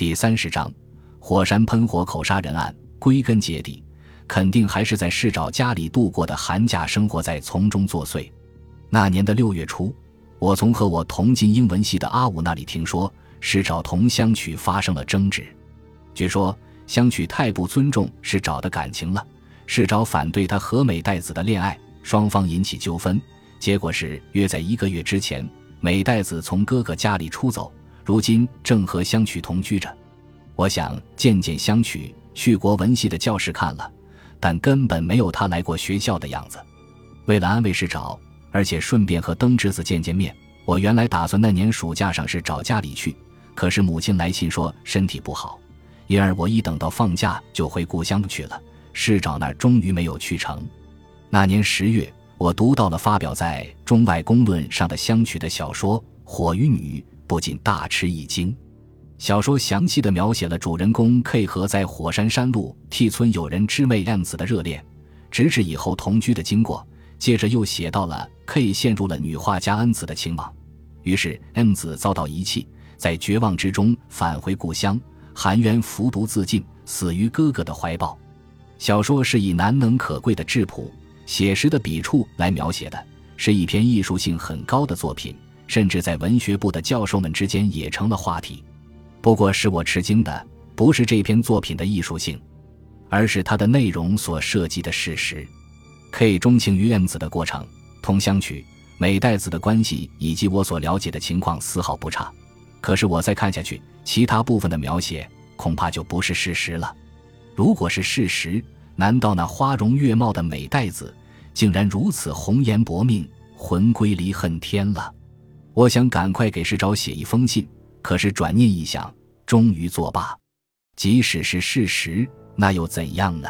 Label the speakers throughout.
Speaker 1: 第三十章，火山喷火口杀人案。归根结底，肯定还是在市长家里度过的寒假生活在从中作祟。那年的六月初，我从和我同进英文系的阿武那里听说，市长同香取发生了争执。据说香取太不尊重市长的感情了，市长反对他和美代子的恋爱，双方引起纠纷。结果是约在一个月之前，美代子从哥哥家里出走，如今正和香曲同居着。我想见见香曲，去国文系的教室看了，但根本没有他来过学校的样子。为了安慰市长，而且顺便和登之子见见面，我原来打算那年暑假上是找家里去，可是母亲来信说身体不好，因而我一等到放假就回故乡去了。市长那儿终于没有去成。那年十月。我读到了发表在《中外公论》上的相曲的小说《火与女》，不禁大吃一惊。小说详细的描写了主人公 K 和在火山山路替村友人之妹 M 子的热恋，直至以后同居的经过。接着又写到了 K 陷入了女画家恩子的情网，于是 M 子遭到遗弃，在绝望之中返回故乡，含冤服毒自尽，死于哥哥的怀抱。小说是以难能可贵的质朴。写实的笔触来描写的是一篇艺术性很高的作品，甚至在文学部的教授们之间也成了话题。不过，使我吃惊的不是这篇作品的艺术性，而是它的内容所涉及的事实。K 钟情于 M 子的过程，同乡曲、美代子的关系，以及我所了解的情况丝毫不差。可是我再看下去，其他部分的描写恐怕就不是事实了。如果是事实，难道那花容月貌的美代子？竟然如此红颜薄命，魂归离恨天了。我想赶快给世昭写一封信，可是转念一想，终于作罢。即使是事实，那又怎样呢？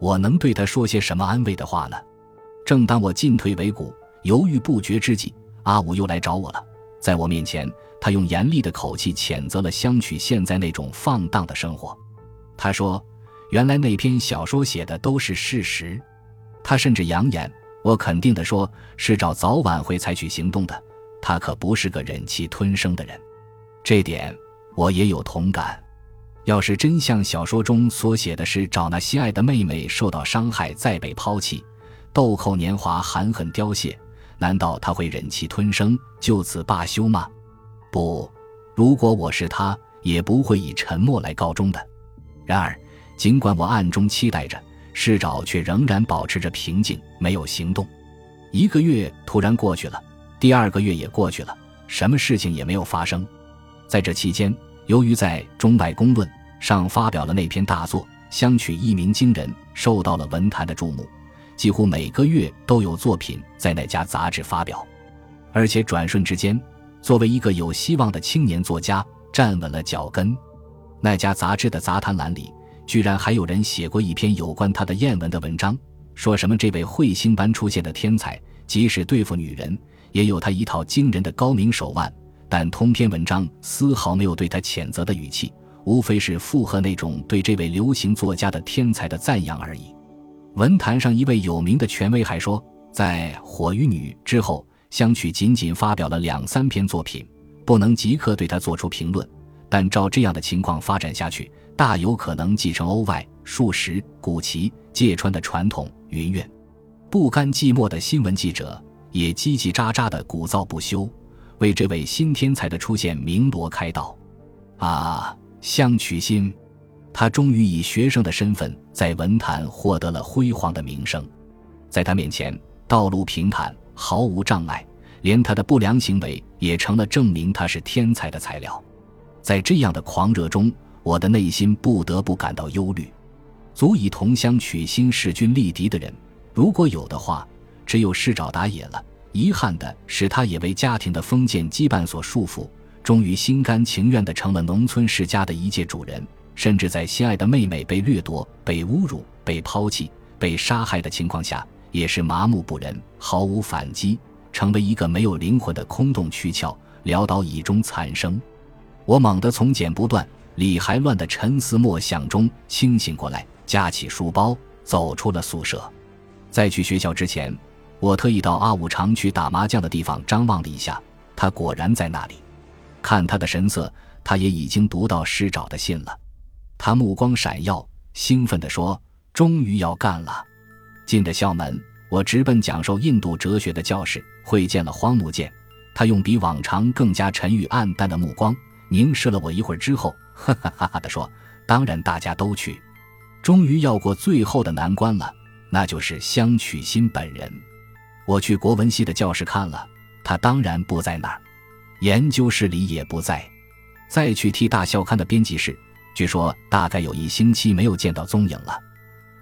Speaker 1: 我能对他说些什么安慰的话呢？正当我进退维谷、犹豫不决之际，阿武又来找我了。在我面前，他用严厉的口气谴责了香取现在那种放荡的生活。他说：“原来那篇小说写的都是事实。”他甚至扬言：“我肯定的说，是找早晚会采取行动的。他可不是个忍气吞声的人，这点我也有同感。要是真像小说中所写的是找那心爱的妹妹受到伤害再被抛弃，豆蔻年华含恨凋谢，难道他会忍气吞声就此罢休吗？不，如果我是他，也不会以沉默来告终的。然而，尽管我暗中期待着。”市长却仍然保持着平静，没有行动。一个月突然过去了，第二个月也过去了，什么事情也没有发生。在这期间，由于在《中外公论》上发表了那篇大作，相取一鸣惊人，受到了文坛的注目，几乎每个月都有作品在那家杂志发表，而且转瞬之间，作为一个有希望的青年作家，站稳了脚跟。那家杂志的杂谈栏里。居然还有人写过一篇有关他的艳文的文章，说什么这位彗星般出现的天才，即使对付女人，也有他一套惊人的高明手腕。但通篇文章丝毫没有对他谴责的语气，无非是附和那种对这位流行作家的天才的赞扬而已。文坛上一位有名的权威还说，在《火与女》之后，相曲仅仅发表了两三篇作品，不能即刻对他做出评论。但照这样的情况发展下去，大有可能继承欧外数十古奇芥川的传统。云苑不甘寂寞的新闻记者也叽叽喳喳的鼓噪不休，为这位新天才的出现鸣锣开道。啊，相取新，他终于以学生的身份在文坛获得了辉煌的名声。在他面前，道路平坦，毫无障碍，连他的不良行为也成了证明他是天才的材料。在这样的狂热中，我的内心不得不感到忧虑。足以同乡取心、势均力敌的人，如果有的话，只有市找打野了。遗憾的是，他也为家庭的封建羁绊所束缚，终于心甘情愿地成了农村世家的一介主人。甚至在心爱的妹妹被掠夺、被侮辱、被抛弃、被杀害的情况下，也是麻木不仁，毫无反击，成为一个没有灵魂的空洞躯壳，潦倒以终残生。我猛地从剪不断、理还乱的沉思默想中清醒过来，架起书包走出了宿舍。在去学校之前，我特意到阿武常去打麻将的地方张望了一下，他果然在那里。看他的神色，他也已经读到师长的信了。他目光闪耀，兴奋地说：“终于要干了！”进了校门，我直奔讲授印度哲学的教室，会见了荒木剑。他用比往常更加沉郁暗淡的目光凝视了我一会儿之后，哈哈哈哈地说：“当然，大家都去。终于要过最后的难关了，那就是香取新本人。我去国文系的教室看了，他当然不在那儿，研究室里也不在。再去替大校刊的编辑室，据说大概有一星期没有见到踪影了。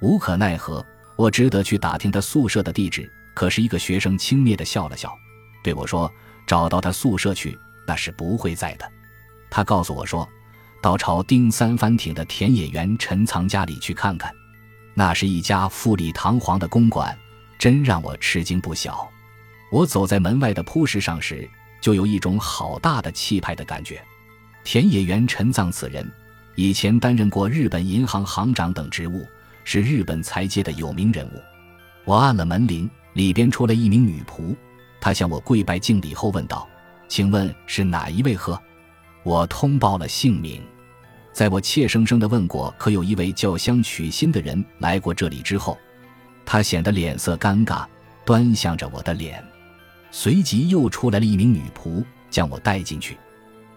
Speaker 1: 无可奈何。”我只得去打听他宿舍的地址，可是一个学生轻蔑地笑了笑，对我说：“找到他宿舍去，那是不会在的。”他告诉我说：“到朝丁三番町的田野园陈藏家里去看看，那是一家富丽堂皇的公馆，真让我吃惊不小。”我走在门外的铺石上时，就有一种好大的气派的感觉。田野原陈藏此人，以前担任过日本银行行长等职务。是日本财界的有名人物。我按了门铃，里边出来一名女仆。她向我跪拜敬礼后问道：“请问是哪一位？”呵，我通报了姓名。在我怯生生地问过可有一位叫香取新的人来过这里之后，他显得脸色尴尬，端详着我的脸。随即又出来了一名女仆，将我带进去，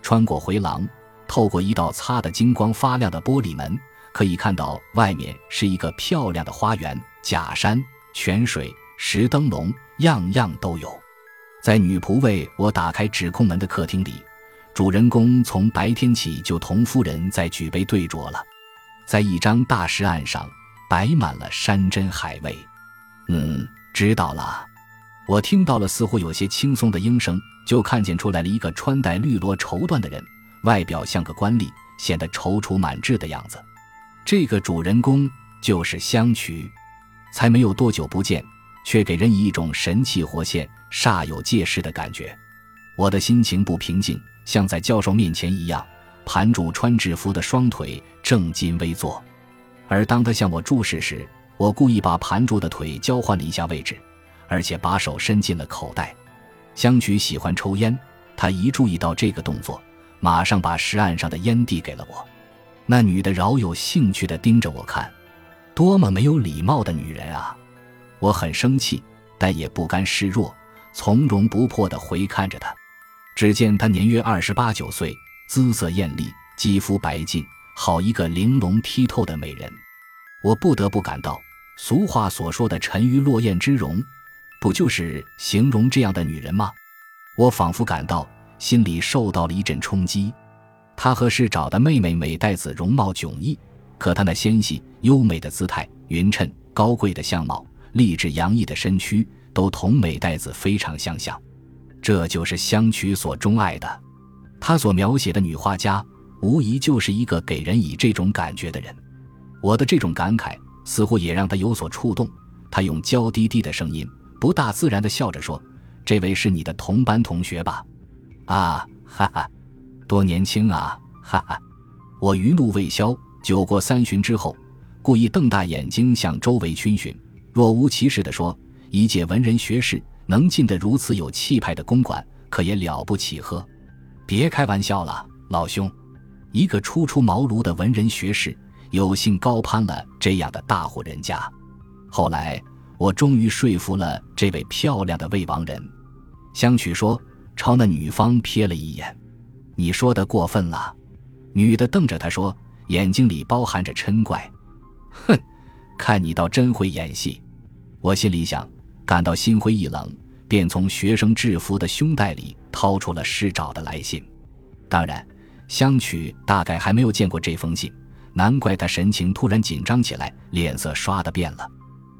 Speaker 1: 穿过回廊，透过一道擦得金光发亮的玻璃门。可以看到，外面是一个漂亮的花园，假山、泉水、石灯笼，样样都有。在女仆为我打开指控门的客厅里，主人公从白天起就同夫人在举杯对酌了。在一张大石案上摆满了山珍海味。嗯，知道了。我听到了似乎有些轻松的应声，就看见出来了一个穿戴绿罗绸缎的人，外表像个官吏，显得踌躇满志的样子。这个主人公就是香渠，才没有多久不见，却给人以一种神气活现、煞有介事的感觉。我的心情不平静，像在教授面前一样，盘住穿制服的双腿，正襟危坐。而当他向我注视时，我故意把盘住的腿交换了一下位置，而且把手伸进了口袋。香渠喜欢抽烟，他一注意到这个动作，马上把石案上的烟递给了我。那女的饶有兴趣地盯着我看，多么没有礼貌的女人啊！我很生气，但也不甘示弱，从容不迫地回看着她。只见她年约二十八九岁，姿色艳丽，肌肤白净，好一个玲珑剔透的美人。我不得不感到，俗话所说的“沉鱼落雁之容”，不就是形容这样的女人吗？我仿佛感到心里受到了一阵冲击。她和市找的妹妹美代子容貌迥异，可她那纤细优美的姿态、匀称高贵的相貌、励志洋溢的身躯，都同美代子非常相像。这就是香曲所钟爱的。他所描写的女画家，无疑就是一个给人以这种感觉的人。我的这种感慨似乎也让他有所触动。他用娇滴滴的声音，不大自然的笑着说：“这位是你的同班同学吧？”啊，哈哈。多年轻啊，哈哈！我余怒未消。酒过三巡之后，故意瞪大眼睛向周围逡巡，若无其事地说：“一介文人学士能进得如此有气派的公馆，可也了不起呵！”别开玩笑了，老兄。一个初出茅庐的文人学士，有幸高攀了这样的大户人家。后来，我终于说服了这位漂亮的未亡人。相取说，朝那女方瞥了一眼。你说的过分了，女的瞪着他说，眼睛里包含着嗔怪。哼，看你倒真会演戏。我心里想，感到心灰意冷，便从学生制服的胸袋里掏出了师找的来信。当然，香取大概还没有见过这封信，难怪他神情突然紧张起来，脸色刷的变了。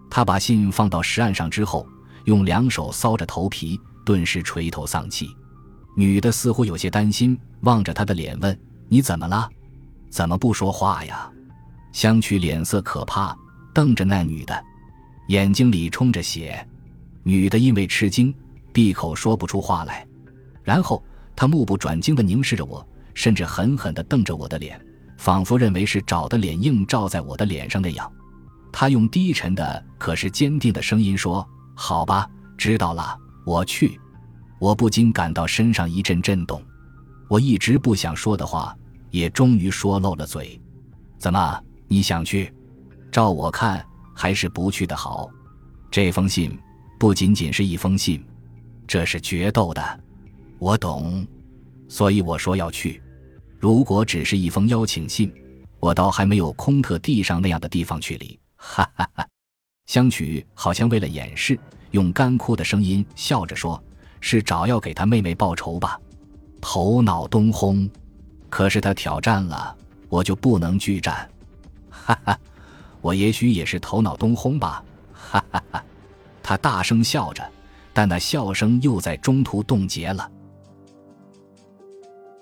Speaker 1: 他把信放到石案上之后，用两手搔着头皮，顿时垂头丧气。女的似乎有些担心，望着他的脸问：“你怎么了？怎么不说话呀？”香取脸色可怕，瞪着那女的，眼睛里充着血。女的因为吃惊，闭口说不出话来。然后她目不转睛地凝视着我，甚至狠狠地瞪着我的脸，仿佛认为是找的脸映照在我的脸上那样。他用低沉的可是坚定的声音说：“好吧，知道了，我去。”我不禁感到身上一阵震动，我一直不想说的话，也终于说漏了嘴。怎么，你想去？照我看，还是不去的好。这封信不仅仅是一封信，这是决斗的。我懂，所以我说要去。如果只是一封邀请信，我倒还没有空特地上那样的地方去理。哈哈哈。香曲好像为了掩饰，用干枯的声音笑着说：“是找要给他妹妹报仇吧？”头脑东轰，可是他挑战了，我就不能拒战。哈哈，我也许也是头脑东轰吧。哈哈哈，他大声笑着，但那笑声又在中途冻结了。